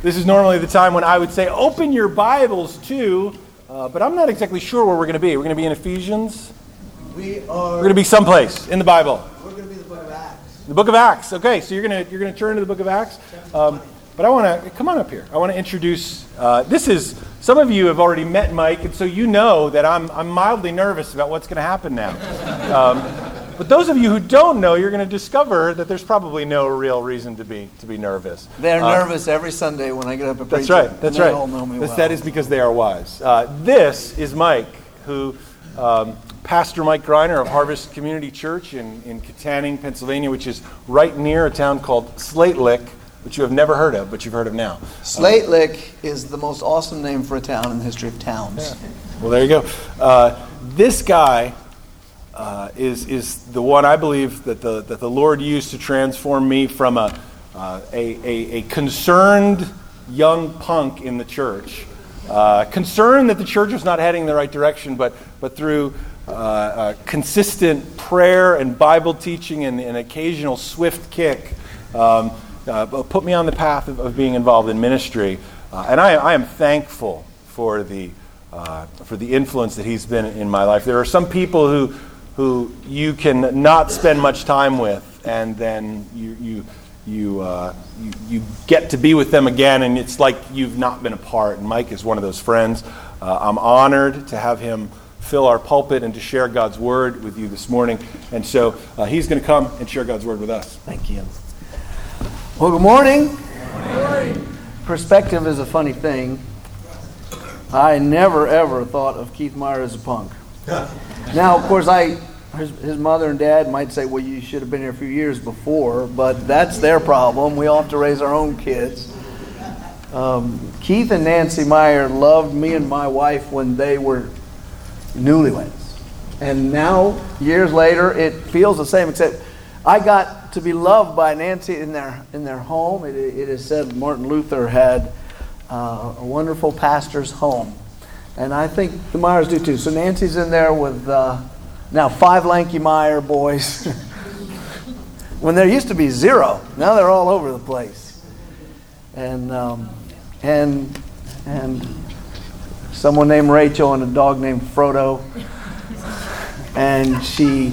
This is normally the time when I would say, open your Bibles to, uh, but I'm not exactly sure where we're going to be. We're going to be in Ephesians. We are. We're going to be someplace in the Bible. We're going to be the Book of Acts. The book of Acts. Okay, so you're going to you're going to turn to the book of Acts. Um, but I want to come on up here. I want to introduce. Uh, this is some of you have already met Mike, and so you know that I'm I'm mildly nervous about what's going to happen now. Um, but those of you who don't know, you're going to discover that there's probably no real reason to be to be nervous. They're Uh, nervous every Sunday when I get up and preach. That's right. That's right. all know me This- well. That is because they are wise. Uh, this is Mike, who um, Pastor Mike Griner of Harvest Community Church in, in Kittanning, Pennsylvania, which is right near a town called Slate Lick, which you have never heard of, but you've heard of now. Slate Lick is the most awesome name for a town in the history of towns. Well, there you go. Uh, this guy uh, is, is the one I believe that the, that the Lord used to transform me from a, uh, a, a, a concerned young punk in the church. Uh, concerned that the church was not heading in the right direction, but, but through uh, uh, consistent prayer and Bible teaching and an occasional swift kick, um, uh, put me on the path of, of being involved in ministry. And I, I am thankful for the, uh, for the influence that he's been in my life. There are some people who, who you can not spend much time with, and then you, you, you, uh, you, you get to be with them again, and it's like you've not been apart. And Mike is one of those friends. Uh, I'm honored to have him fill our pulpit and to share God's word with you this morning. And so uh, he's going to come and share God's word with us. Thank you. Well, good morning. Perspective is a funny thing. I never ever thought of Keith Meyer as a punk. now, of course, I his, his mother and dad might say, "Well, you should have been here a few years before," but that's their problem. We all have to raise our own kids. Um, Keith and Nancy Meyer loved me and my wife when they were newlyweds. And now, years later, it feels the same, except I got to be loved by Nancy in their, in their home. It, it is said Martin Luther had uh, a wonderful pastor's home. And I think the Meyers do too. So Nancy's in there with uh, now five lanky Meyer boys. when there used to be zero, now they're all over the place. And, um, and, and someone named Rachel and a dog named Frodo. And she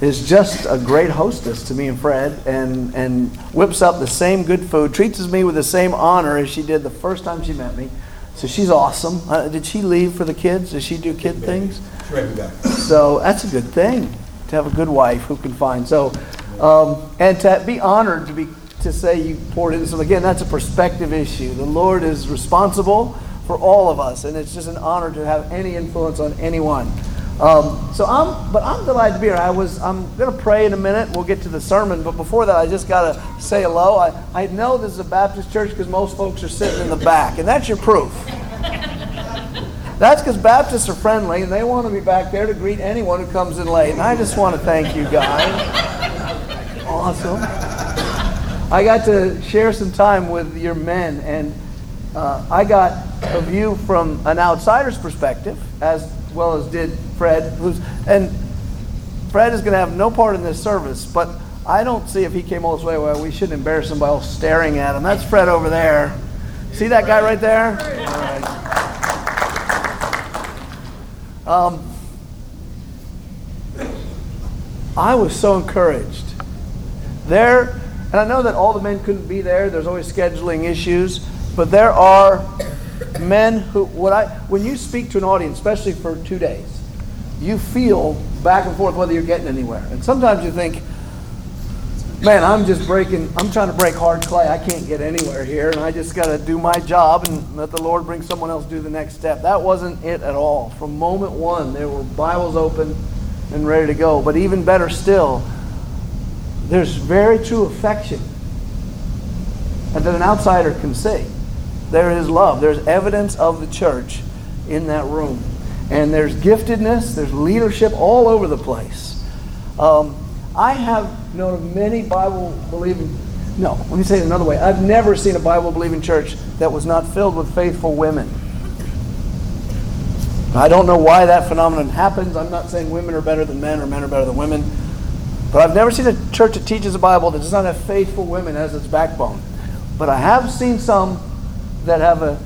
is just a great hostess to me and Fred and, and whips up the same good food, treats me with the same honor as she did the first time she met me. So she's awesome. Uh, did she leave for the kids? Does she do kid things? So that's a good thing to have a good wife who can find. So, um, and to be honored to be to say you poured into some. Again, that's a perspective issue. The Lord is responsible for all of us, and it's just an honor to have any influence on anyone. Um, so I'm, but I'm delighted to be here. I was, I'm going to pray in a minute. We'll get to the sermon, but before that, I just got to say hello. I, I know this is a Baptist church because most folks are sitting in the back, and that's your proof. That's because Baptists are friendly and they want to be back there to greet anyone who comes in late. And I just want to thank you guys. Awesome. I got to share some time with your men, and uh, I got a view from an outsider's perspective, as well as did Fred. Who's and Fred is going to have no part in this service, but I don't see if he came all this way. Well, we shouldn't embarrass him by all staring at him. That's Fred over there. See that guy right there? Um, I was so encouraged. There, and I know that all the men couldn't be there. There's always scheduling issues, but there are men who, what I, when you speak to an audience, especially for two days, you feel back and forth whether you're getting anywhere. And sometimes you think, man, I'm just breaking, I'm trying to break hard clay. I can't get anywhere here, and I just got to do my job and let the Lord bring someone else do the next step. That wasn't it at all. From moment one, there were Bibles open and ready to go. But even better still, there's very true affection and that an outsider can see. There is love. There's evidence of the church in that room. And there's giftedness, there's leadership all over the place. Um, I have known of many Bible believing, no, let me say it another way. I've never seen a Bible believing church that was not filled with faithful women. I don't know why that phenomenon happens. I'm not saying women are better than men or men are better than women. But I've never seen a church that teaches the Bible that does not have faithful women as its backbone. But I have seen some that have a,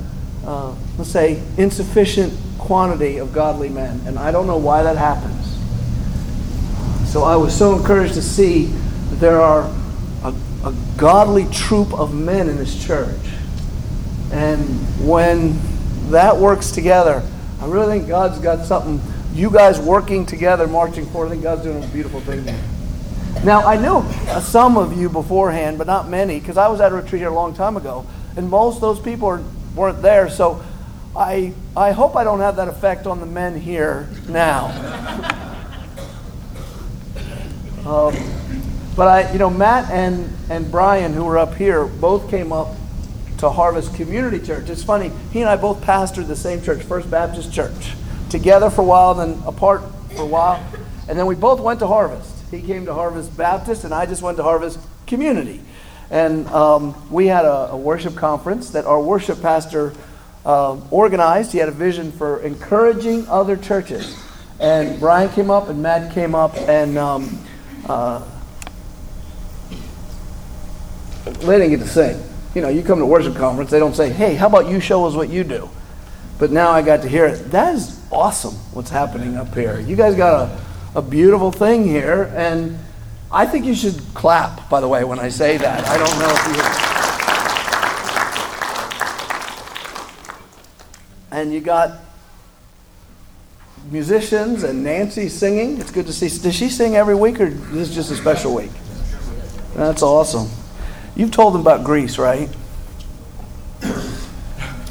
uh, let's say, insufficient quantity of godly men. And I don't know why that happens. So I was so encouraged to see that there are a, a godly troop of men in this church. And when that works together, I really think God's got something. You guys working together, marching forward, I think God's doing a beautiful thing there. Now, I knew uh, some of you beforehand, but not many, because I was at a retreat here a long time ago, and most of those people weren't there. So I, I hope I don't have that effect on the men here now. um, but I, you know, Matt and, and Brian, who were up here, both came up to Harvest Community Church. It's funny, he and I both pastored the same church, First Baptist Church, together for a while, then apart for a while, and then we both went to Harvest. He came to Harvest Baptist, and I just went to Harvest Community. And um, we had a, a, worship conference that our worship pastor uh, organized. He had a vision for encouraging other churches. And Brian came up, and Matt came up, and um, uh, they didn't get to sing. You know, you come to worship conference, they don't say, hey, how about you show us what you do? But now I got to hear it. That is awesome what's happening up here. You guys got a a beautiful thing here. And I think you should clap, by the way, when I say that. I don't know if you. And you got musicians and Nancy singing. It's good to see. Does she sing every week or this is this just a special week? That's awesome. You've told them about Grease, right?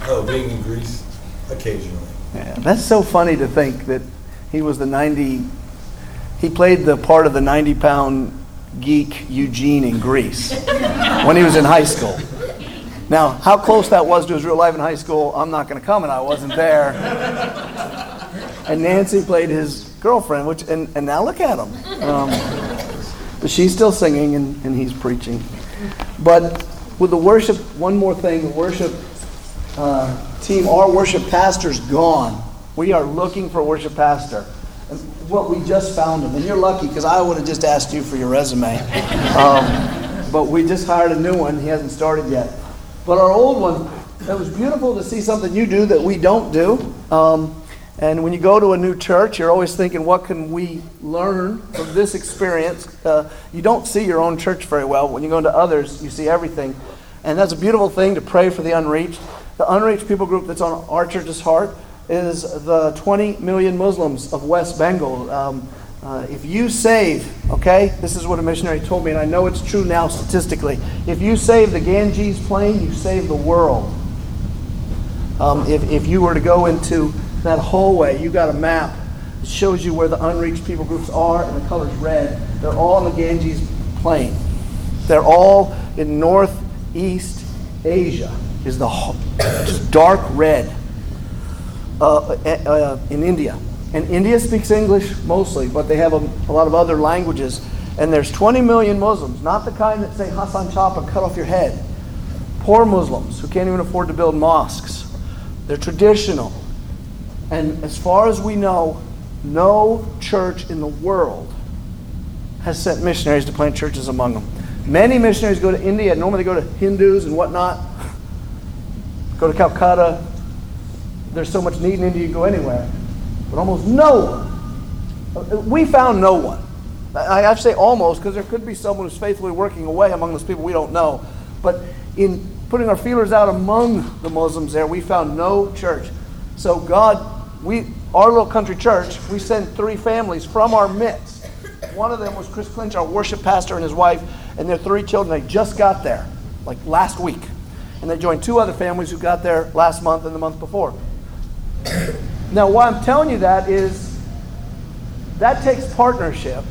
Oh, being in Grease occasionally. Yeah, that's so funny to think that he was the 90 he played the part of the 90 pound geek Eugene in Grease when he was in high school. Now, how close that was to his real life in high school, I'm not going to comment. I wasn't there. And Nancy played his girlfriend, which, and, and now look at him. Um, but she's still singing and, and he's preaching. But with the worship, one more thing the worship uh, team, our worship pastor's gone. We are looking for a worship pastor And what we just found him. And you're lucky because I would have just asked you for your resume. Um, but we just hired a new one. He hasn't started yet. But our old one, it was beautiful to see something you do that we don't do. Um, and when you go to a new church, you're always thinking, what can we learn from this experience? Uh, you don't see your own church very well. When you go into others, you see everything. And that's a beautiful thing to pray for the unreached. The unreached people group that's on our church's heart is the 20 million Muslims of West Bengal. Um, uh, if you save, okay, this is what a missionary told me, and I know it's true now statistically. If you save the Ganges plain, you save the world. Um, if, if you were to go into that hallway, you got a map. It shows you where the unreached people groups are, and the color's red. They're all in the Ganges plain. They're all in northeast Asia. Is the just dark red. Uh, uh, in India. And India speaks English mostly, but they have a, a, lot of other languages. And there's 20 million Muslims, not the kind that say Hassan chop and cut off your head. Poor Muslims who can't even afford to build mosques. They're traditional. And as far as we know, no church in the world has sent missionaries to plant churches among them. Many missionaries go to India. Normally they go to Hindus and whatnot. Go to Calcutta, there's so much need in India, you go anywhere. But almost no one. We found no one. I to say almost because there could be someone who's faithfully working away among those people we don't know. But in putting our feelers out among the Muslims there, we found no church. So God, we our little country church, we sent three families from our midst. One of them was Chris Clinch, our worship pastor, and his wife, and their three children. They just got there, like last week. And they joined two other families who got there last month and the month before. Now, why I'm telling you that is that takes partnership.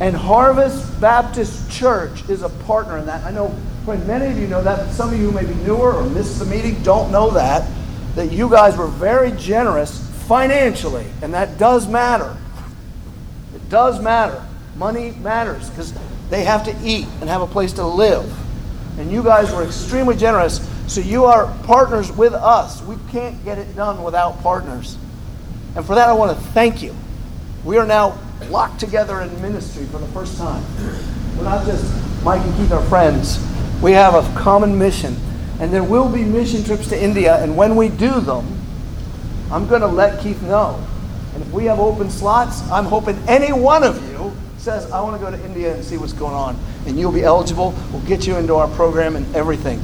And Harvest Baptist Church is a partner in that. I know many of you know that, but some of you who may be newer or missed the meeting, don't know that. That you guys were very generous financially, and that does matter. It does matter. Money matters because they have to eat and have a place to live. And you guys were extremely generous so you are partners with us. We can't get it done without partners. And for that, I want to thank you. We are now locked together in ministry for the first time. We're not just Mike and Keith, our friends. We have a common mission. And there will be mission trips to India. And when we do them, I'm going to let Keith know. And if we have open slots, I'm hoping any one of you says, I want to go to India and see what's going on. And you'll be eligible. We'll get you into our program and everything.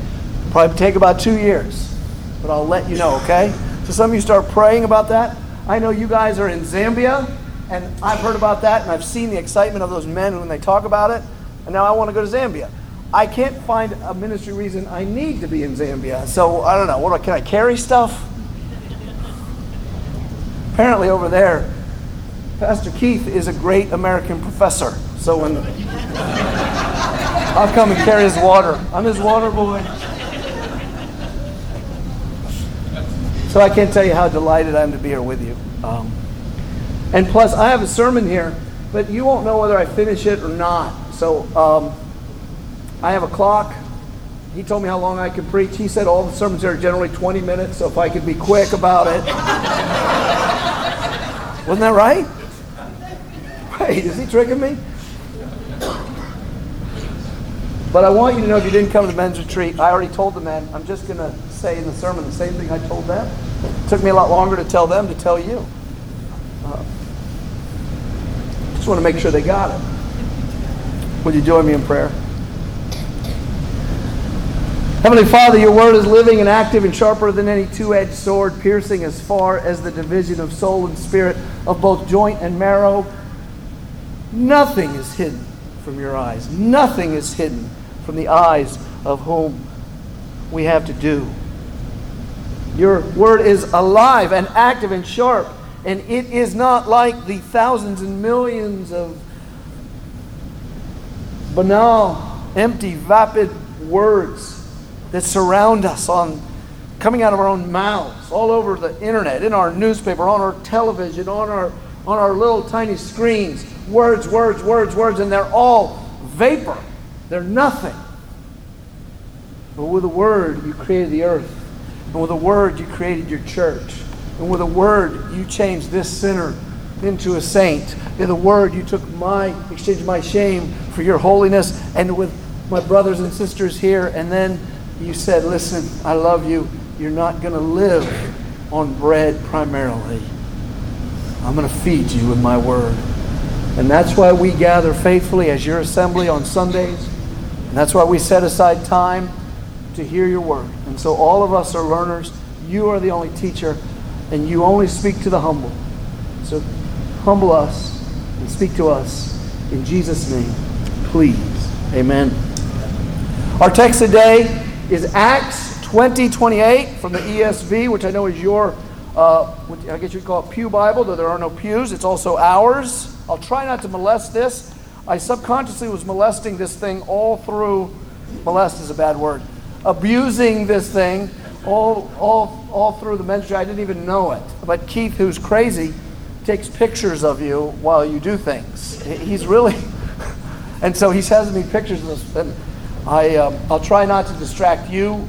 Probably take about two years. But I'll let you know, okay? So some of you start praying about that. I know you guys are in Zambia, and I've heard about that, and I've seen the excitement of those men when they talk about it. And now I want to go to Zambia. I can't find a ministry reason I need to be in Zambia. So I don't know. What can I carry stuff? Apparently over there, Pastor Keith is a great American professor. So when I'll come and carry his water. I'm his water boy. So I can't tell you how delighted I am to be here with you. Um, and plus, I have a sermon here, but you won't know whether I finish it or not. So um, I have a clock. He told me how long I could preach. He said all the sermons are generally 20 minutes, so if I could be quick about it. Wasn't that right? Wait, is he tricking me? But I want you to know if you didn't come to the men's retreat, I already told the men, I'm just going to say in the sermon the same thing I told them. It took me a lot longer to tell them to tell you. Uh, just want to make sure they got it. Would you join me in prayer? Heavenly Father, your word is living and active and sharper than any two edged sword, piercing as far as the division of soul and spirit, of both joint and marrow. Nothing is hidden from your eyes. Nothing is hidden from the eyes of whom we have to do. Your word is alive and active and sharp, and it is not like the thousands and millions of banal, empty, vapid words that surround us on coming out of our own mouths, all over the internet, in our newspaper, on our television, on our on our little tiny screens. Words, words, words, words, and they're all vapor. They're nothing. But with a word, you created the earth. And with a word, you created your church. And with a word, you changed this sinner into a saint. In the word, you took my, exchanged my shame for your holiness. And with my brothers and sisters here, and then you said, Listen, I love you. You're not going to live on bread primarily. I'm going to feed you with my word. And that's why we gather faithfully as your assembly on Sundays. And that's why we set aside time to hear your word. And so all of us are learners. You are the only teacher, and you only speak to the humble. So humble us and speak to us in Jesus' name, please. Amen. Our text today is Acts 20 28 from the ESV, which I know is your, uh, I guess you'd call it Pew Bible, though there are no pews. It's also ours. I'll try not to molest this. I subconsciously was molesting this thing all through, molest is a bad word, abusing this thing all, all, all through the ministry. I didn't even know it. But Keith, who's crazy, takes pictures of you while you do things. He's really, and so he sends me pictures of this. And I, um, I'll try not to distract you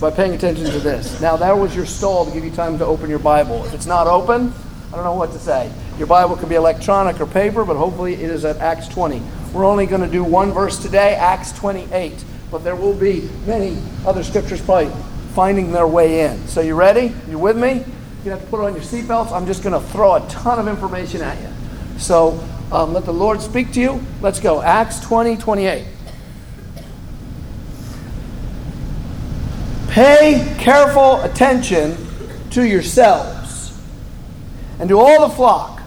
by paying attention to this. Now, that was your stall to give you time to open your Bible. If it's not open, I don't know what to say. Your Bible can be electronic or paper, but hopefully it is at Acts 20. We're only going to do one verse today, Acts 28, but there will be many other scriptures probably finding their way in. So, you ready? You with me? You have to put on your seatbelts. I'm just going to throw a ton of information at you. So, um, let the Lord speak to you. Let's go. Acts 20, 28. Pay careful attention to yourselves and to all the flock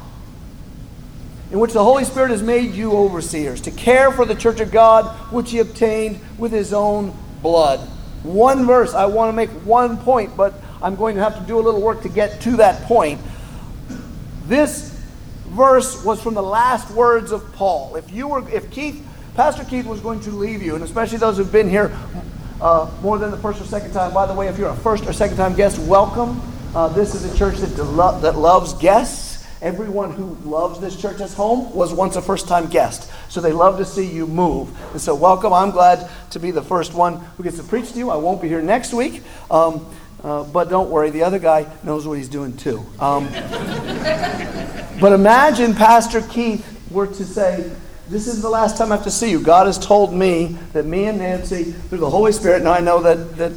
in which the Holy Spirit has made you overseers, to care for the church of God, which he obtained with his own blood. One verse, I want to make one point, but I'm going to have to do a little work to get to that point. This verse was from the last words of Paul. If you were, if Keith, Pastor Keith was going to leave you, and especially those who've been here uh, more than the first or second time. By the way, if you're a first or second time guest, welcome. Uh, this is a church that, that loves guests. Everyone who loves this church as home was once a first time guest. So they love to see you move. And so, welcome. I'm glad to be the first one who gets to preach to you. I won't be here next week. Um, uh, but don't worry, the other guy knows what he's doing too. Um, but imagine Pastor Keith were to say, this is the last time I have to see you. God has told me that me and Nancy, through the Holy Spirit, and I know that, that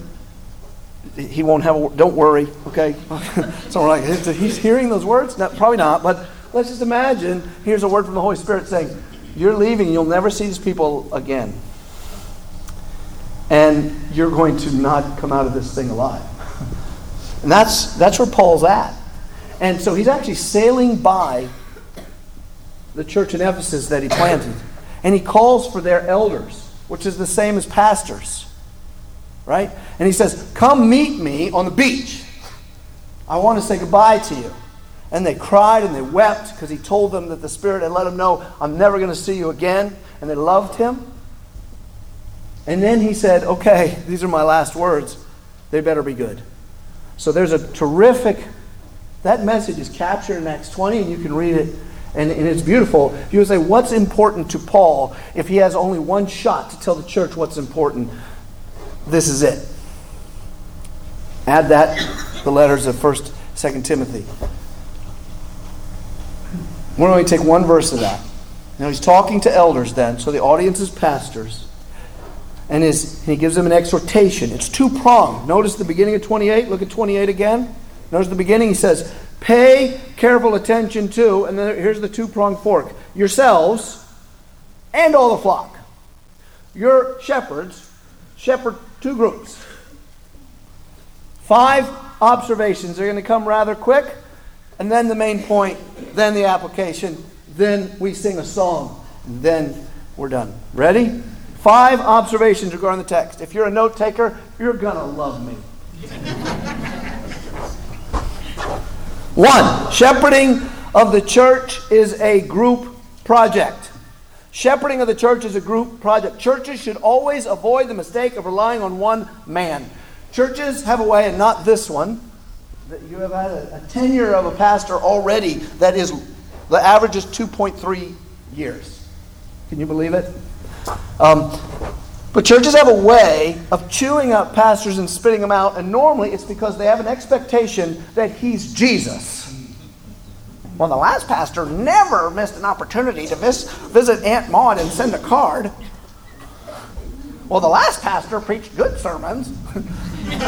he won't have a, don't worry, okay? so we're like, he's hearing those words? No, probably not, but let's just imagine here's a word from the Holy Spirit saying, You're leaving, you'll never see these people again. And you're going to not come out of this thing alive. And that's, that's where Paul's at. And so he's actually sailing by the church in Ephesus that he planted. And he calls for their elders, which is the same as pastors. Right? And he says, Come meet me on the beach. I want to say goodbye to you. And they cried and they wept because he told them that the Spirit had let them know, I'm never going to see you again. And they loved him. And then he said, Okay, these are my last words. They better be good. So there's a terrific, that message is captured in Acts 20, and you can read it, and, and it's beautiful. If you would say, What's important to Paul if he has only one shot to tell the church what's important? This is it. Add that, the letters of 1st, 2nd Timothy. We're to take one verse of that. Now he's talking to elders then, so the audience is pastors and his, he gives them an exhortation. It's two pronged. Notice the beginning of 28. Look at 28 again. Notice the beginning. He says, Pay careful attention to, and then here's the two pronged fork yourselves and all the flock. Your shepherds shepherd two groups. Five observations. They're going to come rather quick, and then the main point, then the application, then we sing a song, then we're done. Ready? Five observations regarding the text. If you're a note taker, you're going to love me. One, shepherding of the church is a group project. Shepherding of the church is a group project. Churches should always avoid the mistake of relying on one man. Churches have a way, and not this one, that you have had a, a tenure of a pastor already that is, the average is 2.3 years. Can you believe it? Um, but churches have a way of chewing up pastors and spitting them out, and normally it's because they have an expectation that he's Jesus. Well, the last pastor never missed an opportunity to vis- visit Aunt Maud and send a card. Well, the last pastor preached good sermons.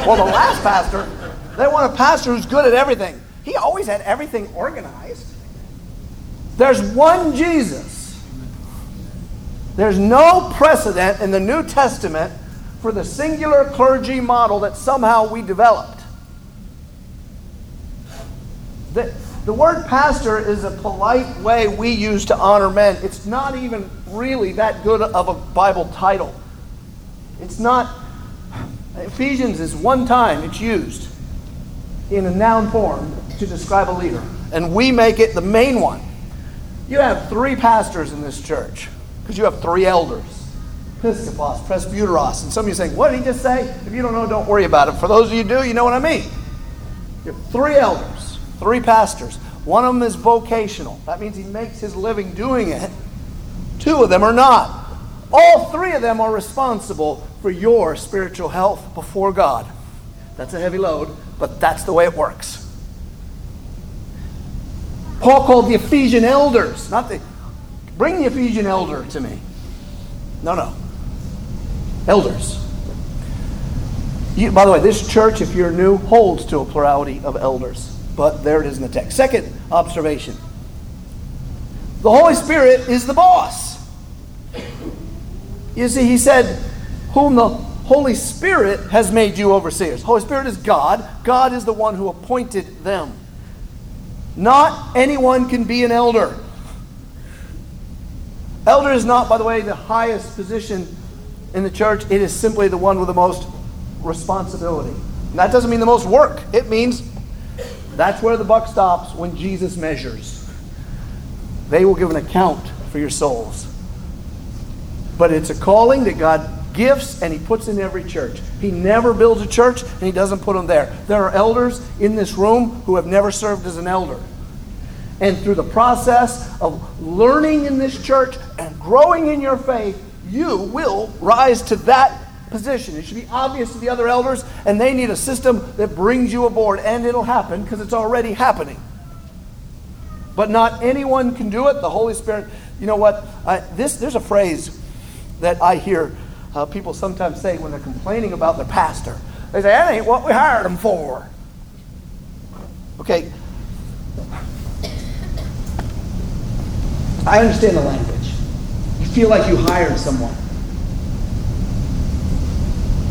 well, the last pastor, they want a pastor who's good at everything. He always had everything organized. There's one Jesus. There's no precedent in the New Testament for the singular clergy model that somehow we developed. The, the word pastor is a polite way we use to honor men. It's not even really that good of a Bible title. It's not. Ephesians is one time it's used in a noun form to describe a leader, and we make it the main one. You have three pastors in this church because you have three elders Episcopos, Presbyteros. And some of you saying, What did he just say? If you don't know, don't worry about it. For those of you do, you know what I mean. You have three elders, three pastors. One of them is vocational. That means he makes his living doing it. Two of them are not. All three of them are responsible for your spiritual health before God. That's a heavy load, but that's the way it works. Paul called the Ephesian elders, not the Bring the Ephesian elder to me. No, no. Elders. You, by the way, this church, if you're new, holds to a plurality of elders. But there it is in the text. Second observation the Holy Spirit is the boss. You see, he said, Whom the Holy Spirit has made you overseers. Holy Spirit is God. God is the one who appointed them. Not anyone can be an elder. Elder is not, by the way, the highest position in the church. It is simply the one with the most responsibility. And that doesn't mean the most work. It means that's where the buck stops when Jesus measures. They will give an account for your souls. But it's a calling that God gifts and He puts in every church. He never builds a church and He doesn't put them there. There are elders in this room who have never served as an elder. And through the process of learning in this church and growing in your faith, you will rise to that position. It should be obvious to the other elders, and they need a system that brings you aboard. And it'll happen because it's already happening. but not anyone can do it. The Holy Spirit, you know what? I, this, there's a phrase that I hear uh, people sometimes say when they're complaining about their pastor. They say, that ain't what we hired him for. Okay. I understand the language. You feel like you hired someone.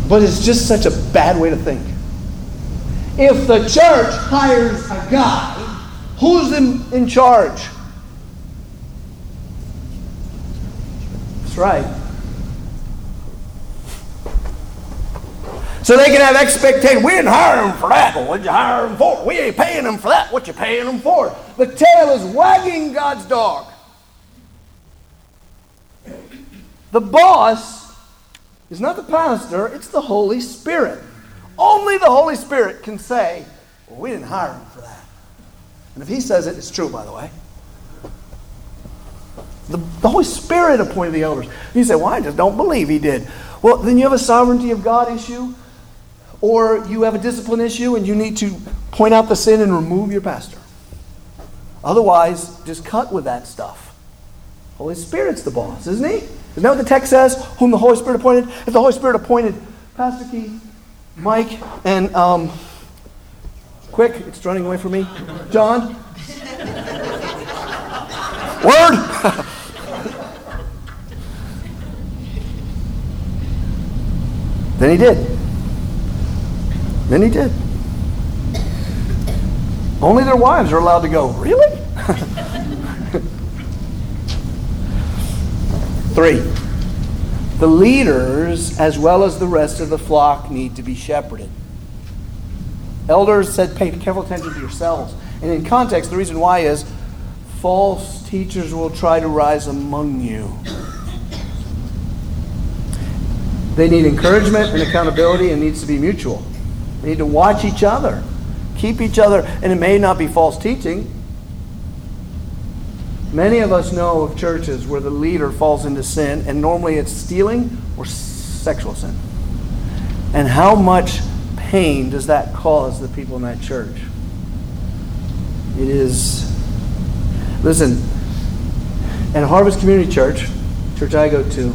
But it's just such a bad way to think. If the church hires a guy, who's in, in charge? That's right. So they can have expectations. We didn't hire him for that. What'd you hire him for? We ain't paying him for that. What you paying him for? The tail is wagging God's dog. The boss is not the pastor, it's the Holy Spirit. Only the Holy Spirit can say, well, we didn't hire him for that. And if he says it, it's true, by the way. The, the Holy Spirit appointed the elders. You say, well, I just don't believe he did. Well, then you have a sovereignty of God issue or you have a discipline issue and you need to point out the sin and remove your pastor. Otherwise, just cut with that stuff. Holy Spirit's the boss, isn't he? Isn't that what the text says? Whom the Holy Spirit appointed? If the Holy Spirit appointed Pastor Keith, Mike, and um, quick, it's running away from me. John. Word. then he did. Then he did. Only their wives are allowed to go. Really? Three. The leaders, as well as the rest of the flock, need to be shepherded. Elders said, pay careful attention to yourselves. And in context, the reason why is false teachers will try to rise among you. They need encouragement and accountability and needs to be mutual. They need to watch each other, keep each other, and it may not be false teaching. Many of us know of churches where the leader falls into sin, and normally it's stealing or sexual sin. And how much pain does that cause the people in that church? It is. Listen, at Harvest Community Church, church I go to,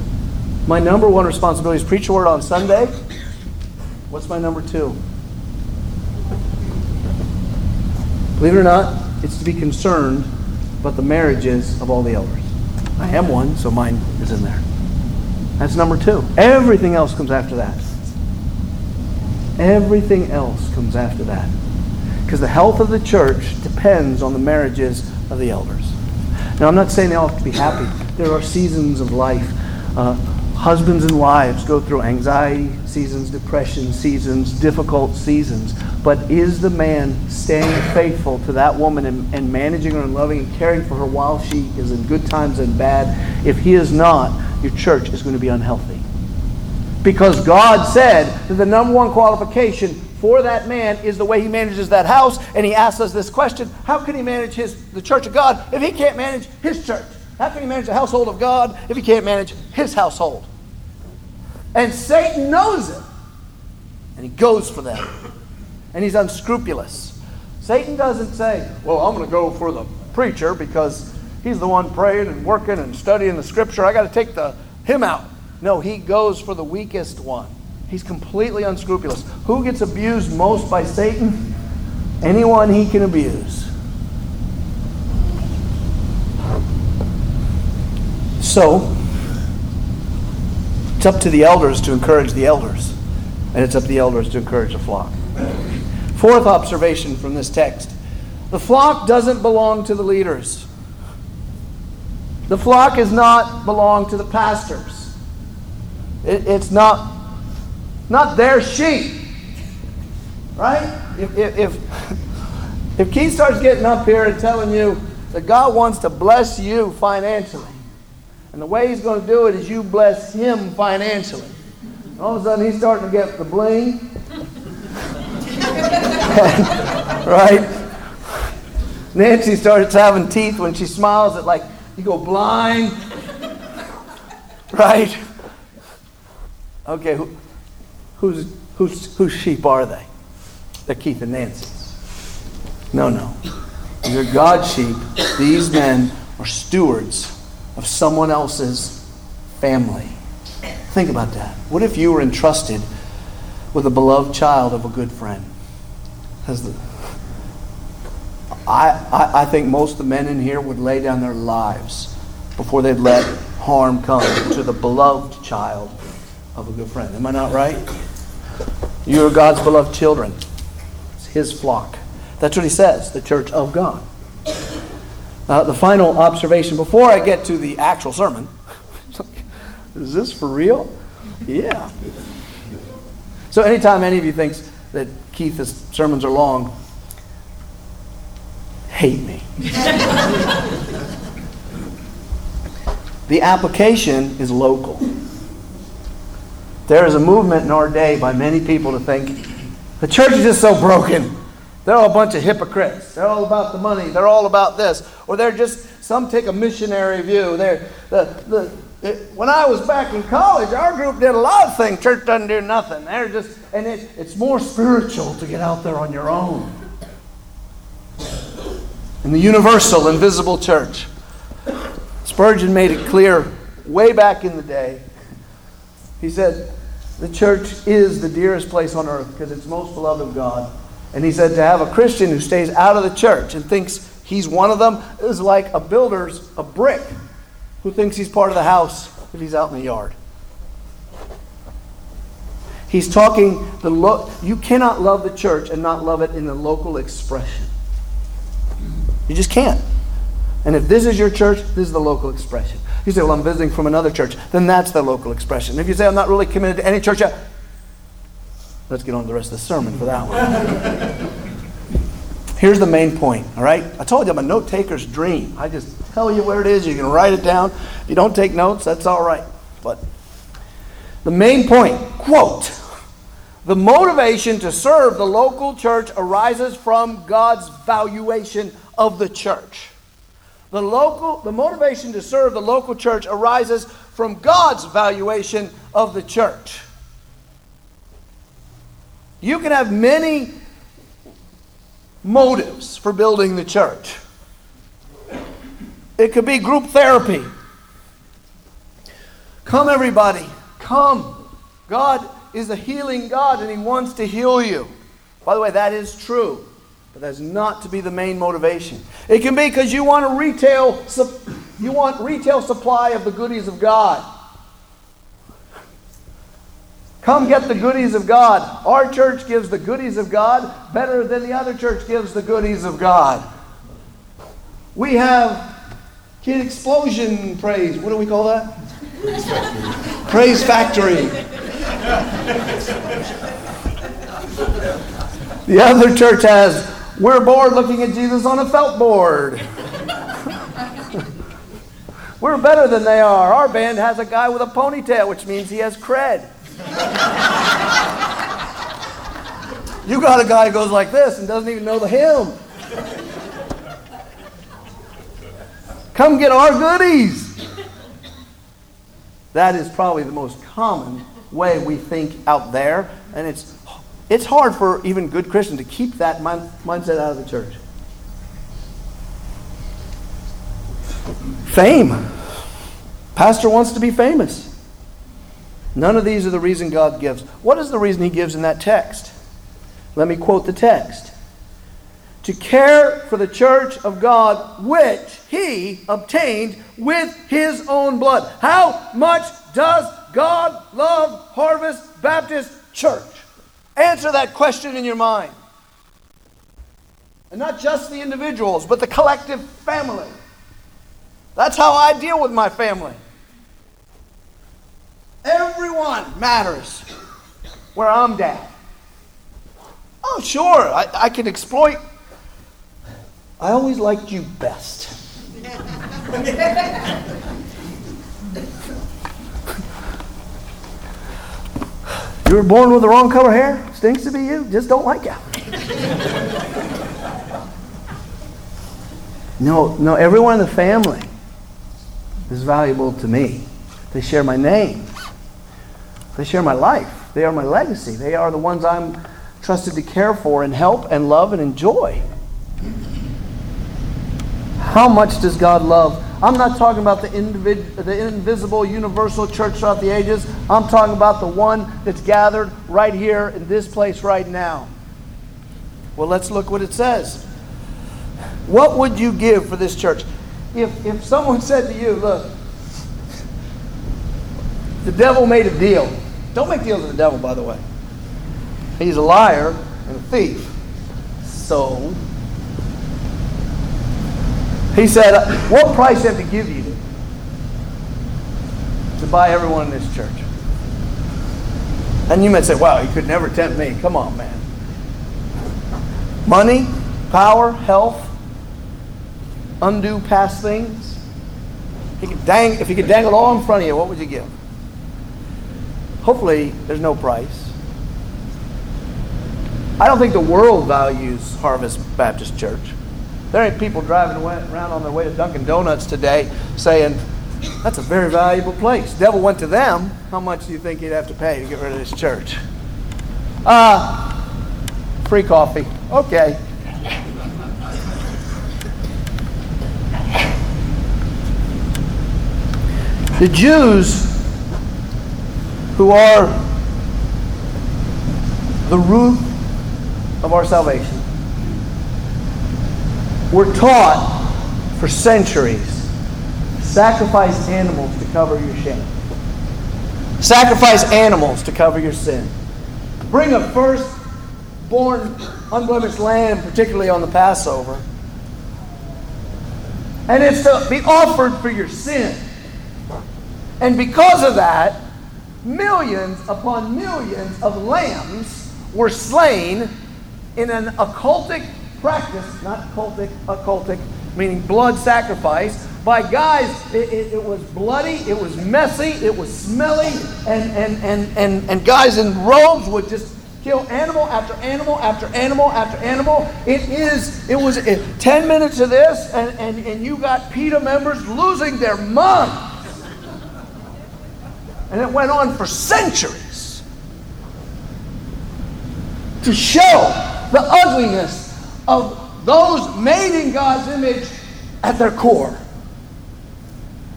my number one responsibility is preach a word on Sunday. What's my number two? Believe it or not, it's to be concerned about the marriages of all the elders. I am one, so mine is in there. That's number two. Everything else comes after that. Everything else comes after that. Because the health of the church depends on the marriages of the elders. Now, I'm not saying they all have to be happy. There are seasons of life. Uh, husbands and wives go through anxiety seasons, depression seasons, difficult seasons. But is the man staying faithful to that woman and, and, managing her and loving and caring for her while she is in good times and bad? If he is not, your church is going to be unhealthy. Because God said that the number one qualification for that man is the way he manages that house. And he asks us this question How can he manage his, the church of God if he can't manage his church? How can he manage the household of God if he can't manage his household? And Satan knows it. And he goes for them and he's unscrupulous. Satan doesn't say, Well, I'm going to go for the preacher because he's the one praying and working and studying the scripture. I got to take the, him out. No, he goes for the weakest one. He's completely unscrupulous. Who gets abused most by Satan? Anyone he can abuse. So, it's up to the elders to encourage the elders, and it's up to the elders to encourage the flock. Fourth observation from this text the flock doesn't belong to the leaders. The flock is not belong to the pastors. It, it's not, not their sheep. Right? If, if, if, if Keith starts getting up here and telling you that God wants to bless you financially, and the way he's going to do it is you bless him financially. And all of a sudden he's starting to get the bling right? Nancy starts having teeth when she smiles It like you go blind. right? Okay, who, whose, whose, whose sheep are they? They're Keith and Nancy's. No, no. These are God's sheep. These men are stewards of someone else's family. Think about that. What if you were entrusted with a beloved child of a good friend? As the, I, I, I think most of the men in here would lay down their lives before they'd let harm come to the beloved child of a good friend. Am I not right? You are God's beloved children. It's His flock. That's what He says, the church of God. Uh, the final observation before I get to the actual sermon is this for real? Yeah. So, anytime any of you thinks that Keith's sermons are long, hate me. the application is local. There is a movement in our day by many people to think the church is just so broken. They're all a bunch of hypocrites. They're all about the money. They're all about this. Or they're just, some take a missionary view. They're, the, the, it, when I was back in college, our group did a lot of things. Church doesn't do nothing. They're just, and it, it's more spiritual to get out there on your own. In the universal, invisible church, Spurgeon made it clear way back in the day. He said, The church is the dearest place on earth because it's most beloved of God. And he said, To have a Christian who stays out of the church and thinks he's one of them is like a builder's a brick who thinks he's part of the house if he's out in the yard. He's talking the lo- you cannot love the church and not love it in the local expression. You just can't. And if this is your church, this is the local expression. You say, Well, I'm visiting from another church, then that's the local expression. If you say, I'm not really committed to any church, let's get on to the rest of the sermon for that one. Here's the main point, all right? I told you I'm a note taker's dream. I just tell you where it is, you can write it down. If you don't take notes, that's all right. But the main point, quote, the motivation to serve the local church arises from God's valuation of the church. The local the motivation to serve the local church arises from God's valuation of the church. You can have many motives for building the church. It could be group therapy. Come, everybody, come. God is a healing God and He wants to heal you. By the way, that is true, but that's not to be the main motivation. It can be because you want a retail, you want retail supply of the goodies of God. Come get the goodies of God. Our church gives the goodies of God better than the other church gives the goodies of God. We have Kid Explosion Praise. What do we call that? Praise Factory. The other church has We're bored looking at Jesus on a felt board. We're better than they are. Our band has a guy with a ponytail, which means he has cred. You got a guy who goes like this and doesn't even know the hymn. Come get our goodies. That is probably the most common way we think out there, and it's it's hard for even good Christians to keep that mind, mindset out of the church. Fame. Pastor wants to be famous. None of these are the reason God gives. What is the reason He gives in that text? Let me quote the text. To care for the church of God, which He obtained with His own blood. How much does God love Harvest Baptist Church? Answer that question in your mind. And not just the individuals, but the collective family. That's how I deal with my family. Everyone matters where I'm at. Oh, sure, I, I can exploit. I always liked you best. you were born with the wrong color hair? Stinks to be you. Just don't like you. no, no, everyone in the family is valuable to me. They share my name. They share my life. They are my legacy. They are the ones I'm trusted to care for and help and love and enjoy. How much does God love? I'm not talking about the, individ- the invisible universal church throughout the ages. I'm talking about the one that's gathered right here in this place right now. Well, let's look what it says. What would you give for this church? If, if someone said to you, look, the devil made a deal. Don't make deals with the devil, by the way. He's a liar and a thief. So, he said, What price have to give you to buy everyone in this church? And you might say, Wow, he could never tempt me. Come on, man. Money, power, health, undo past things. He could dang, if he could dangle it all in front of you, what would you give? Hopefully, there's no price. I don't think the world values Harvest Baptist Church. There ain't people driving around on their way to Dunkin' Donuts today saying, that's a very valuable place. Devil went to them. How much do you think he'd have to pay to get rid of this church? Uh, free coffee. Okay. The Jews who are the root of our salvation were taught for centuries sacrifice animals to cover your shame. Sacrifice animals to cover your sin. Bring a first born unblemished lamb, particularly on the Passover. And it's to be offered for your sin. And because of that, millions upon millions of lambs were slain in an occultic practice, not cultic, occultic, meaning blood sacrifice, by guys. It, it, it, was bloody, it was messy, it was smelly, and, and, and, and, and guys in robes would just kill animal after animal after animal after animal. It is, it was it, 10 minutes of this, and, and, and you got PETA members losing their minds. And it went on for centuries to show the ugliness of those made in God's image at their core.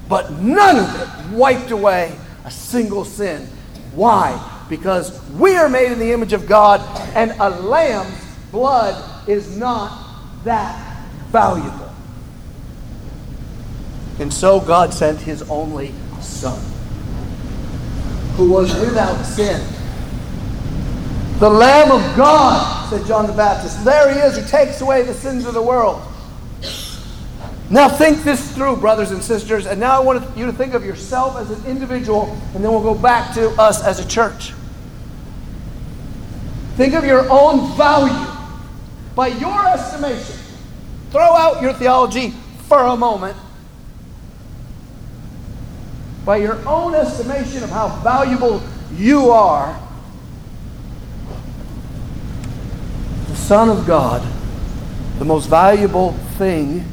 But none of it wiped away a single sin. Why? Because we are made in the image of God, and a lamb's blood is not that valuable. And so God sent his only Son who was without sin. The Lamb of God, said John the Baptist. There he is, who takes away the sins of the world. Now think this through, brothers and sisters, and now I want you to think of yourself as an individual, and then we'll go back to us as a church. Think of your own value. By your estimation, throw out your theology for a moment by your own estimation of how valuable you are, the Son of God, the most valuable thing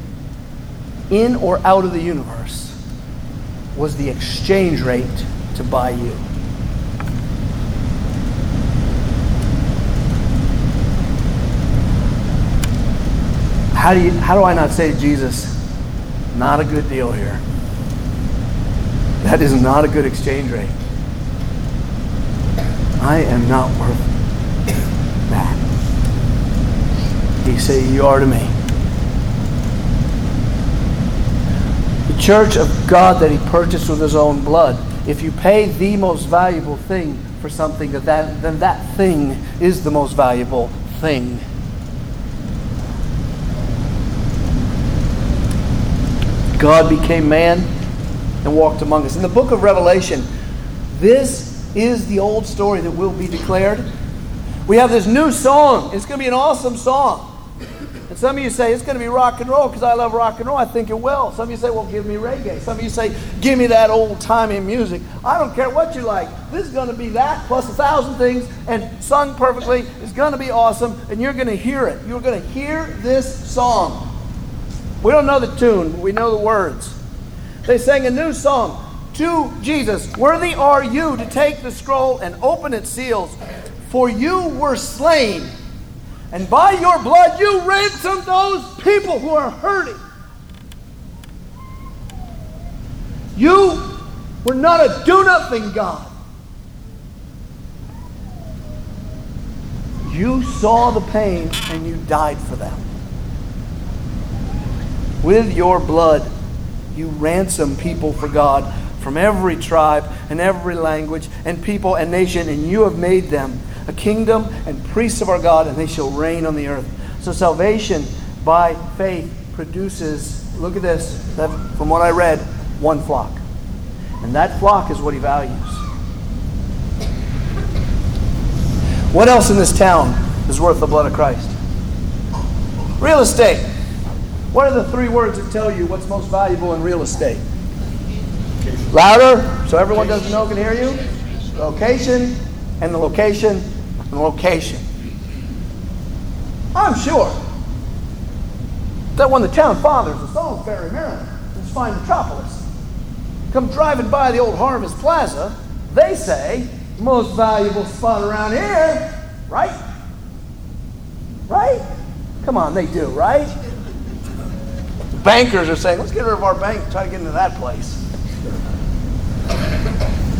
in or out of the universe, was the exchange rate to buy you. How do, you, how do I not say to Jesus, not a good deal here? That is not a good exchange rate. I am not worth that. He said, You are to me. The church of God that he purchased with his own blood. If you pay the most valuable thing for something, that, that, then that thing is the most valuable thing. God became man and walked among us. In the book of Revelation, this is the old story that will be declared. We have this new song. It's going to be an awesome song. And some of you say it's going to be rock and roll because I love rock and roll. I think it will. Some of you say, well, give me reggae. Some of you say, give me that old timey music. I don't care what you like. This is going to be that plus a thousand things and sung perfectly. It's going to be awesome and you're going to hear it. You're going to hear this song. We don't know the tune, we know the words. They sang a new song to Jesus Worthy are you to take the scroll and open its seals, for you were slain, and by your blood you ransomed those people who are hurting. You were not a do nothing God. You saw the pain and you died for them. With your blood, you ransom people for God from every tribe and every language and people and nation, and you have made them a kingdom and priests of our God, and they shall reign on the earth. So salvation by faith produces, look at this, from what I read, one flock. And that flock is what he values. What else in this town is worth the blood of Christ? Real estate. What are the three words that tell you what's most valuable in real estate? Louder, so everyone doesn't know can hear you. Location, and the location, and the location. I'm sure that when the town fathers of Salisbury, Maryland, this fine metropolis, come driving by the old Harvest Plaza, they say, most valuable spot around here, right? Right? Come on, they do, right? Bankers are saying, let's get rid of our bank try to get into that place.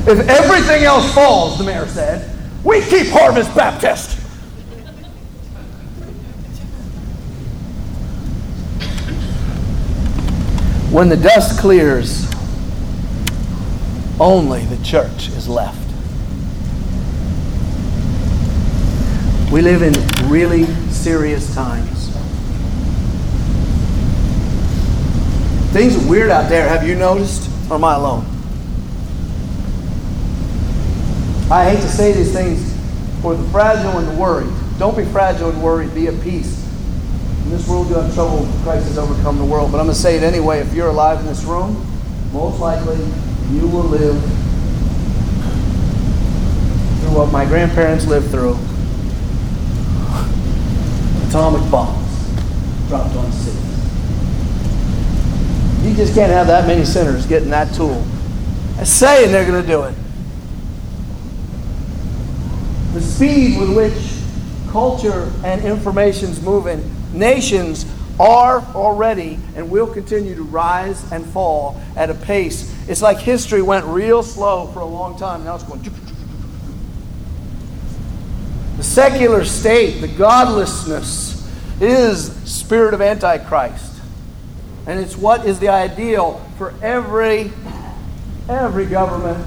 If everything else falls, the mayor said, we keep Harvest Baptist. When the dust clears, only the church is left. We live in really serious times. Things are weird out there, have you noticed? Or am I alone? I hate to say these things for the fragile and the worried. Don't be fragile and worried, be at peace. In this world, you have trouble. Christ has overcome the world. But I'm going to say it anyway. If you're alive in this room, most likely you will live through what my grandparents lived through atomic bombs dropped on cities. You just can't have that many sinners getting that tool and saying they're going to do it. The speed with which culture and information is moving, nations are already and will continue to rise and fall at a pace. It's like history went real slow for a long time. Now it's going. The secular state, the godlessness, is spirit of Antichrist. And it's what is the ideal for every every government,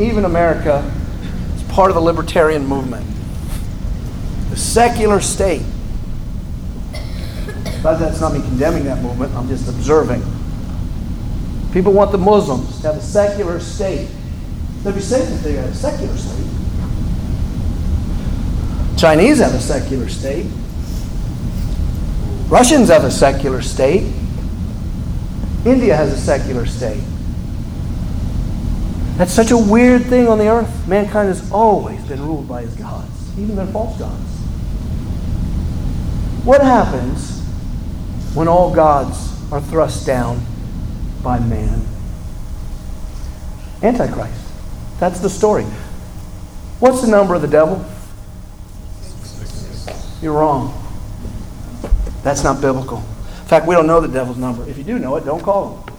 even America, is part of the libertarian movement. The secular state. But that's not me condemning that movement, I'm just observing. People want the Muslims to have a secular state. They'd be safe if they had a secular state. Chinese have a secular state. Russians have a secular state. India has a secular state. That's such a weird thing on the earth. Mankind has always been ruled by his gods, even their false gods. What happens when all gods are thrust down by man? Antichrist. That's the story. What's the number of the devil? You're wrong. That's not biblical. Fact, we don't know the devil's number. If you do know it, don't call him.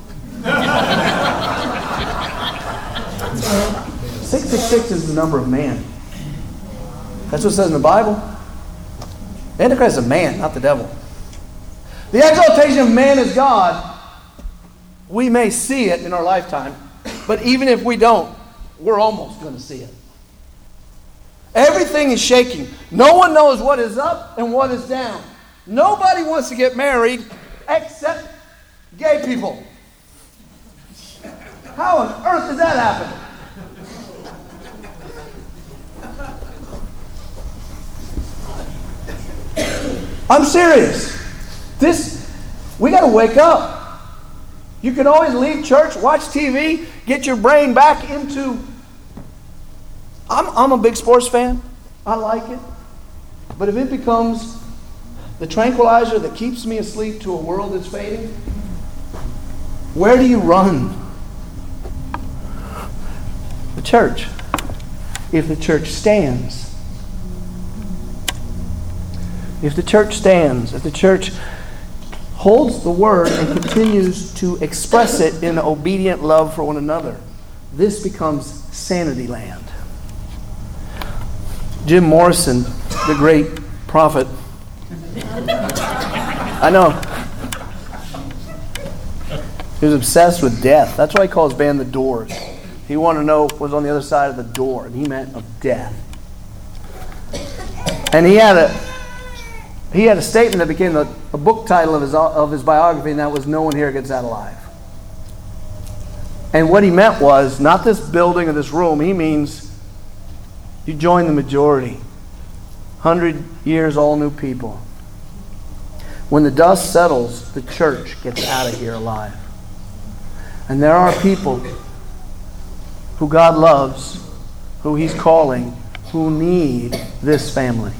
666 is the number of man. That's what it says in the Bible. Antichrist is a man, not the devil. The exaltation of man as God, we may see it in our lifetime, but even if we don't, we're almost going to see it. Everything is shaking. No one knows what is up and what is down. Nobody wants to get married except gay people. How on earth does that happen? I'm serious. This, we got to wake up. You can always leave church, watch TV, get your brain back into. I'm, I'm a big sports fan. I like it. But if it becomes the tranquilizer that keeps me asleep to a world that's fading, where do you run? The church. If the church stands, if the church stands, if the church holds the word and continues to express it in obedient love for one another. This becomes sanity land. Jim Morrison, the great prophet, I know. He was obsessed with death. That's why he called his band the Doors. He wanted to know what was on the other side of the door, and he meant of death. And he had a he had a statement that became a, a book title of his, of his biography, and that was No One Here Gets Out Alive. And what he meant was not this building or this room, he means you join the majority. 100 years, all new people. When the dust settles, the church gets out of here alive. And there are people who God loves, who He's calling, who need this family.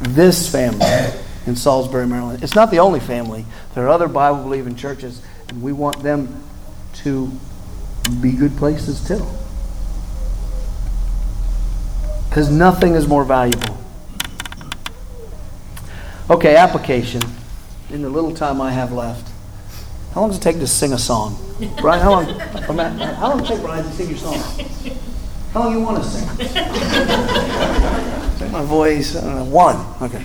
This family in Salisbury, Maryland. It's not the only family. There are other Bible believing churches, and we want them to be good places too. Because nothing is more valuable. Okay, application. In the little time I have left, how long does it take to sing a song? Brian, how long? Oh, how long does it take Brian to sing your song? How long you want to sing? Take my voice. Uh, one. Okay.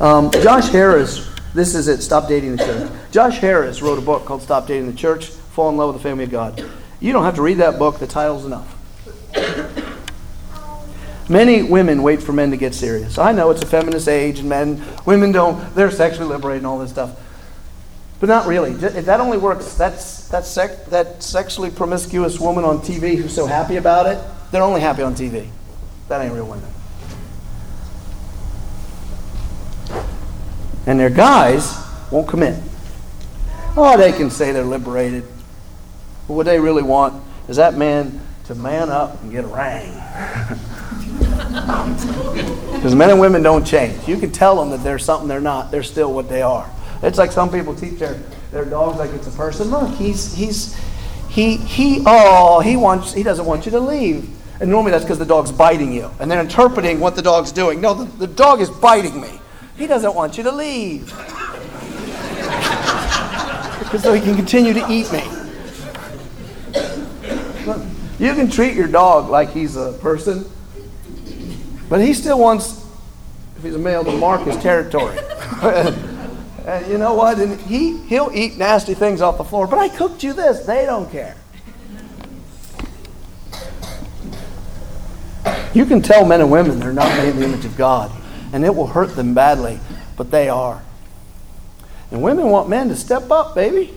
Um, Josh Harris. This is it. Stop dating the church. Josh Harris wrote a book called "Stop Dating the Church: Fall in Love with the Family of God." You don't have to read that book. The title's enough. Many women wait for men to get serious. I know it's a feminist age, and men, women don't. They're sexually liberated and all this stuff. But not really. That only works, that's, that, sec, that sexually promiscuous woman on TV who's so happy about it, they're only happy on TV. That ain't real women. And their guys won't commit. Oh, they can say they're liberated. But what they really want is that man to man up and get a ring. Because men and women don't change. You can tell them that they're something they're not. They're still what they are. It's like some people teach their, their dogs like it's a person. Look, he's he's he he oh he wants he doesn't want you to leave. And normally that's because the dog's biting you. And they're interpreting what the dog's doing. No, the, the dog is biting me. He doesn't want you to leave. because so he can continue to eat me. Look, you can treat your dog like he's a person, but he still wants, if he's a male, to mark his territory. And you know what? And he, he'll eat nasty things off the floor, but I cooked you this. They don't care. You can tell men and women they're not made in the image of God, and it will hurt them badly, but they are. And women want men to step up, baby.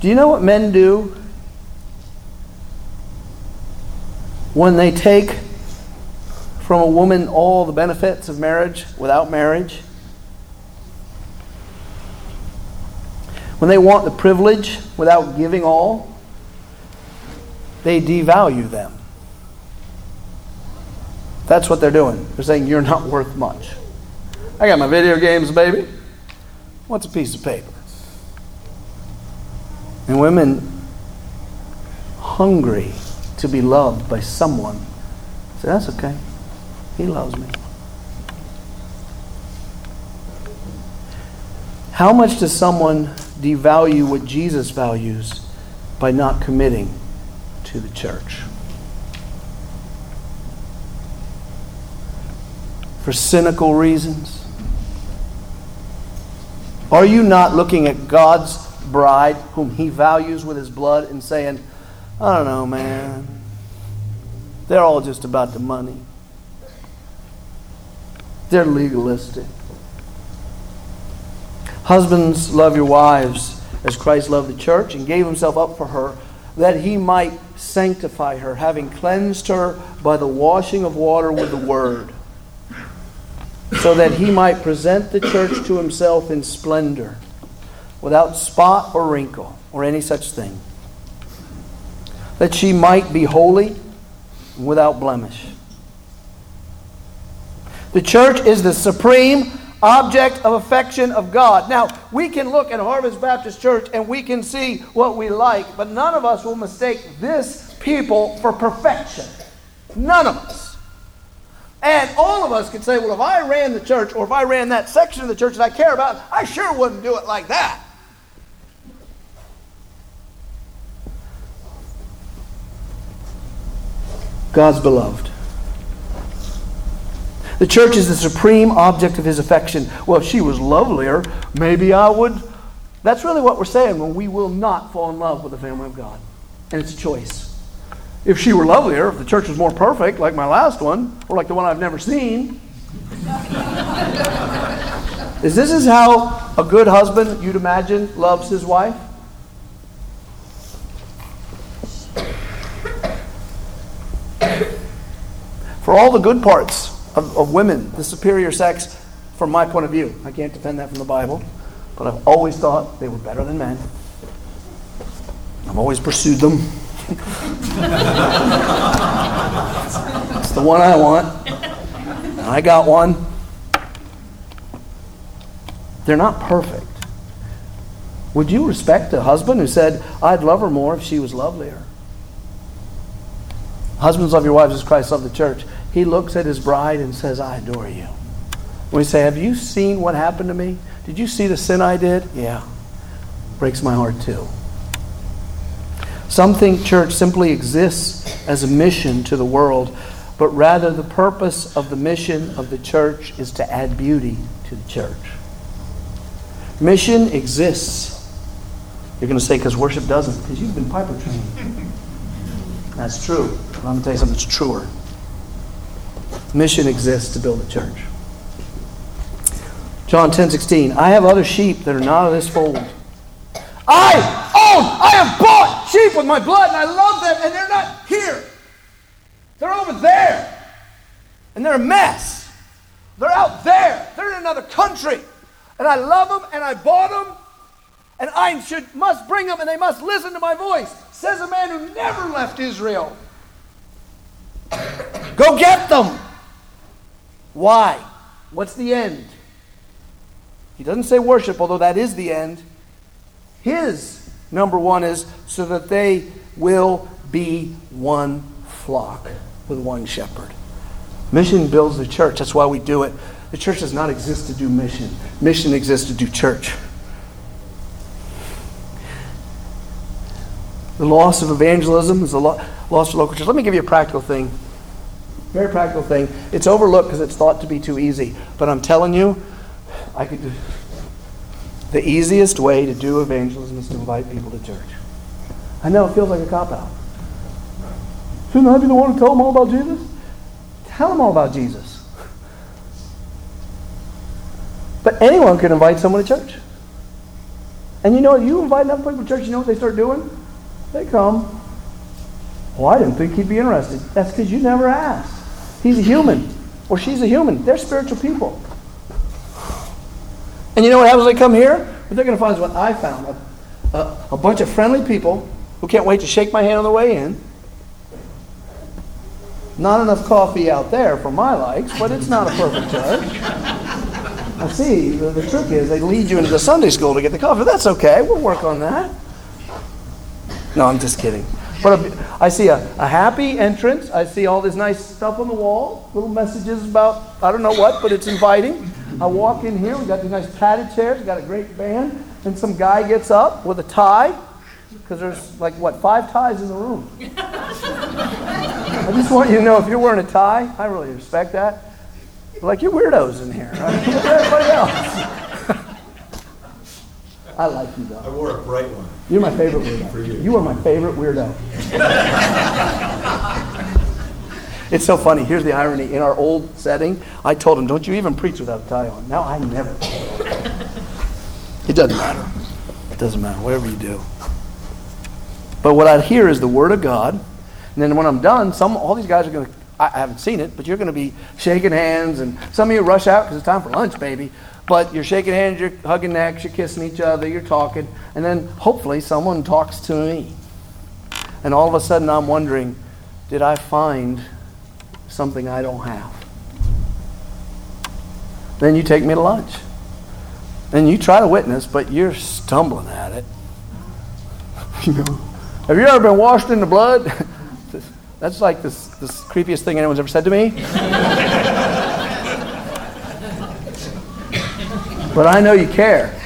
Do you know what men do when they take from a woman all the benefits of marriage without marriage? When they want the privilege without giving all, they devalue them. That's what they're doing. They're saying, You're not worth much. I got my video games, baby. What's a piece of paper? And women hungry to be loved by someone So That's okay. He loves me. How much does someone devalue what Jesus values by not committing to the church. For cynical reasons? Are you not looking at God's bride, whom He values with His blood, and saying, I don't know, man. They're all just about the money. They're legalistic. Husbands, love your wives as Christ loved the church and gave himself up for her, that he might sanctify her, having cleansed her by the washing of water with the word, so that he might present the church to himself in splendor, without spot or wrinkle or any such thing, that she might be holy without blemish. The church is the supreme object of affection of God. Now, we can look at Harvest Baptist Church and we can see what we like, but none of us will mistake this people for perfection. None of us. And all of us could say, well, if I ran the church or if I ran that section of the church that I care about, I sure wouldn't do it like that. God's beloved. The church is the supreme object of his affection. Well, if she was lovelier, maybe I would. That's really what we're saying when we will not fall in love with the family of God. And it's a choice. If she were lovelier, if the church was more perfect, like my last one, or like the one I've never seen. is this is how a good husband, you'd imagine, loves his wife? For all the good parts of, of women, the superior sex, from my point of view, I can't defend that from the Bible, but I've always thought they were better than men. I've always pursued them. it's the one I want. I got one. They're not perfect. Would you respect a husband who said, I'd love her more if she was lovelier? Husbands, love your wives as Christ loved the church. He looks at his bride and says, I adore you. We say, Have you seen what happened to me? Did you see the sin I did? Yeah. Breaks my heart too. Some think church simply exists as a mission to the world, but rather the purpose of the mission of the church is to add beauty to the church. Mission exists. You're going to say, because worship doesn't, because you've been Piper trained. That's true. I'm going to tell you something that's truer. Mission exists to build a church. John 10 16. I have other sheep that are not of this fold. I own, I have bought sheep with my blood, and I love them, and they're not here. They're over there. And they're a mess. They're out there. They're in another country. And I love them, and I bought them, and I should must bring them, and they must listen to my voice. Says a man who never left Israel. Go get them. Why? What's the end? He doesn't say worship, although that is the end. His number one is so that they will be one flock with one shepherd. Mission builds the church. That's why we do it. The church does not exist to do mission, mission exists to do church. The loss of evangelism is a lo- loss of local church. Let me give you a practical thing. Very practical thing. It's overlooked because it's thought to be too easy. But I'm telling you, I could do. The easiest way to do evangelism is to invite people to church. I know it feels like a cop out. Shouldn't I be the one to tell them all about Jesus? Tell them all about Jesus. But anyone can invite someone to church. And you know, you invite enough people to church, you know what they start doing? They come. Well, I didn't think he'd be interested. That's because you never asked. He's a human, or she's a human. They're spiritual people. And you know what happens when they come here? What they're going to find is what I found a, a, a bunch of friendly people who can't wait to shake my hand on the way in. Not enough coffee out there for my likes, but it's not a perfect church. I see. The, the trick is they lead you into the Sunday school to get the coffee. That's okay. We'll work on that. No, I'm just kidding. But I see a, a happy entrance. I see all this nice stuff on the wall, little messages about I don't know what, but it's inviting. I walk in here. We got these nice padded chairs. We got a great band, and some guy gets up with a tie because there's like what five ties in the room. I just want you to know if you're wearing a tie, I really respect that. Like you're weirdos in here. Right? Everybody else. I like you though. I wore a bright one. You're my favorite weirdo. For you. You are my favorite weirdo. it's so funny. Here's the irony. In our old setting, I told him, "Don't you even preach without a tie on." Now I never. It doesn't matter. It doesn't matter. Whatever you do. But what I hear is the word of God, and then when I'm done, some all these guys are going to. I haven't seen it, but you're going to be shaking hands, and some of you rush out because it's time for lunch, baby. But you're shaking hands, you're hugging necks, you're kissing each other, you're talking, and then hopefully someone talks to me. And all of a sudden I'm wondering, did I find something I don't have? Then you take me to lunch. And you try to witness, but you're stumbling at it. You know, have you ever been washed in the blood? That's like the this creepiest thing anyone's ever said to me. but I know you care,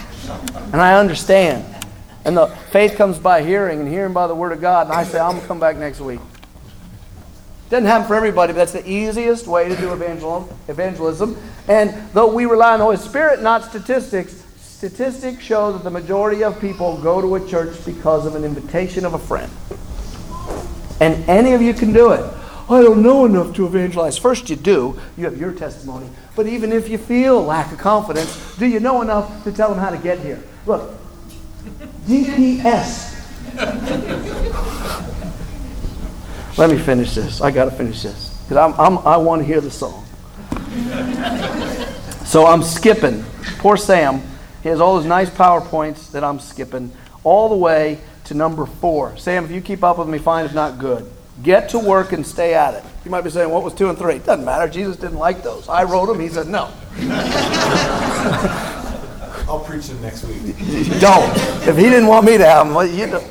and I understand. And the faith comes by hearing, and hearing by the word of God. And I say, I'm gonna come back next week. Doesn't happen for everybody, but that's the easiest way to do evangelism. And though we rely on the Holy Spirit, not statistics, statistics show that the majority of people go to a church because of an invitation of a friend. And any of you can do it. I don't know enough to evangelize. First, you do. You have your testimony. But even if you feel lack of confidence, do you know enough to tell them how to get here? Look, GPS. Let me finish this. I got to finish this because I'm, I'm, I want to hear the song. so I'm skipping. Poor Sam. He has all those nice PowerPoints that I'm skipping all the way to number four. Sam, if you keep up with me, fine. If not, good. Get to work and stay at it. You might be saying, what was two and three? Doesn't matter. Jesus didn't like those. I wrote them. He said no. I'll preach them next week. don't. If he didn't want me to have them, well, you don't.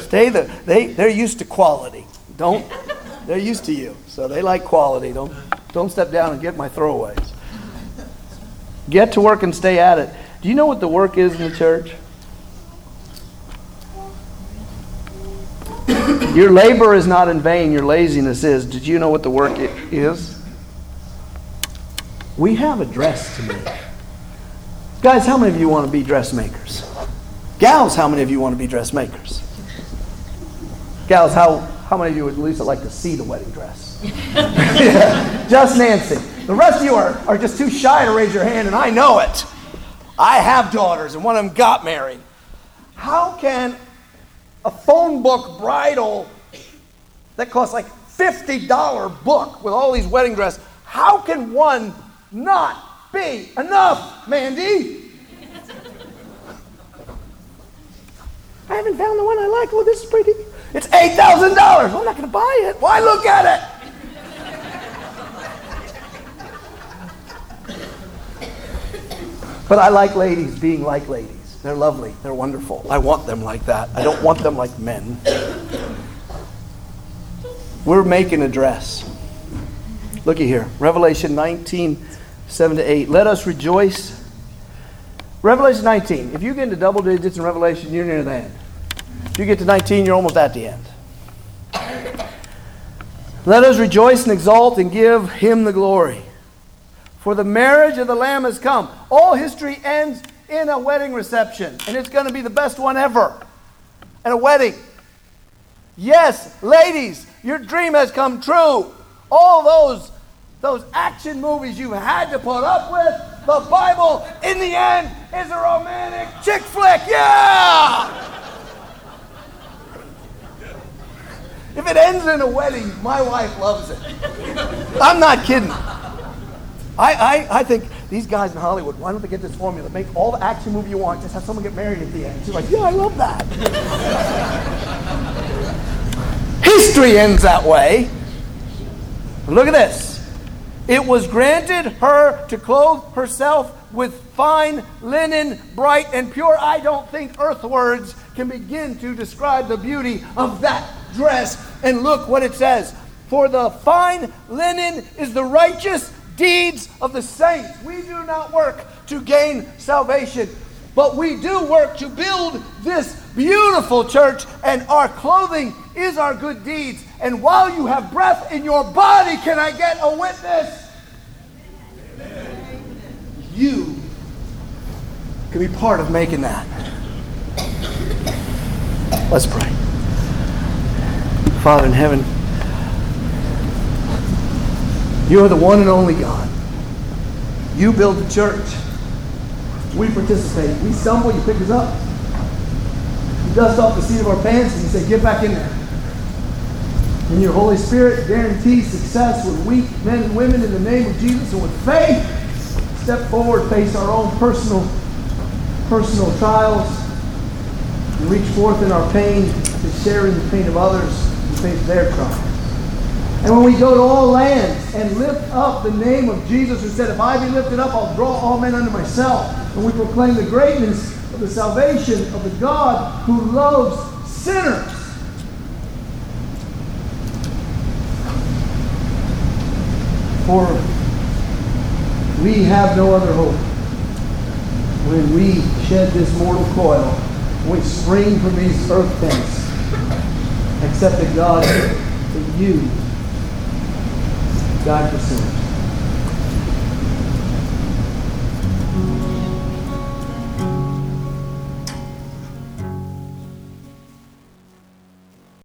Stay there. They, they're used to quality. Don't. They're used to you. So they like quality. Don't, don't step down and get my throwaways. Get to work and stay at it. Do you know what the work is in the church? Your labor is not in vain, your laziness is. Did you know what the work is? We have a dress to make. Guys, how many of you want to be dressmakers? Gals, how many of you want to be dressmakers? Gals, how, how many of you would at least like to see the wedding dress? just Nancy. The rest of you are, are just too shy to raise your hand, and I know it. I have daughters, and one of them got married. How can a phone book bridal that costs like $50 book with all these wedding dresses, how can one not be enough, Mandy. I haven't found the one I like. Well, this is pretty. It's $8,000. I'm not going to buy it. Why look at it? But I like ladies being like ladies. They're lovely. They're wonderful. I want them like that. I don't want them like men. We're making a dress. Looky here. Revelation 19 7 to 8. Let us rejoice. Revelation 19. If you get into double digits in Revelation, you're near the end. If you get to 19, you're almost at the end. Let us rejoice and exalt and give him the glory. For the marriage of the Lamb has come. All history ends in a wedding reception, and it's going to be the best one ever. At a wedding. Yes, ladies, your dream has come true. All those those action movies you had to put up with, the Bible, in the end, is a romantic chick flick. Yeah! If it ends in a wedding, my wife loves it. I'm not kidding. I, I, I think these guys in Hollywood, why don't they get this formula? Make all the action movie you want, just have someone get married at the end. She's like, yeah, I love that. History ends that way. Look at this. It was granted her to clothe herself with fine linen, bright and pure. I don't think earth words can begin to describe the beauty of that dress. And look what it says For the fine linen is the righteous deeds of the saints. We do not work to gain salvation, but we do work to build this beautiful church, and our clothing is our good deeds. And while you have breath in your body, can I get a witness? You can be part of making that. Let's pray. Father in heaven, you are the one and only God. You build the church. We participate. We stumble, you pick us up. You dust off the seat of our pants and you say, get back in there. And your Holy Spirit guarantees success with weak men and women in the name of Jesus and with faith. Step forward, face our own personal, personal trials, and reach forth in our pain to share in the pain of others and face their trials. And when we go to all lands and lift up the name of Jesus, who said, If I be lifted up, I'll draw all men unto myself. And we proclaim the greatness of the salvation of the God who loves sinners. For we have no other hope. When we shed this mortal coil, we spring from these earth things, except that God, that you died for sinners.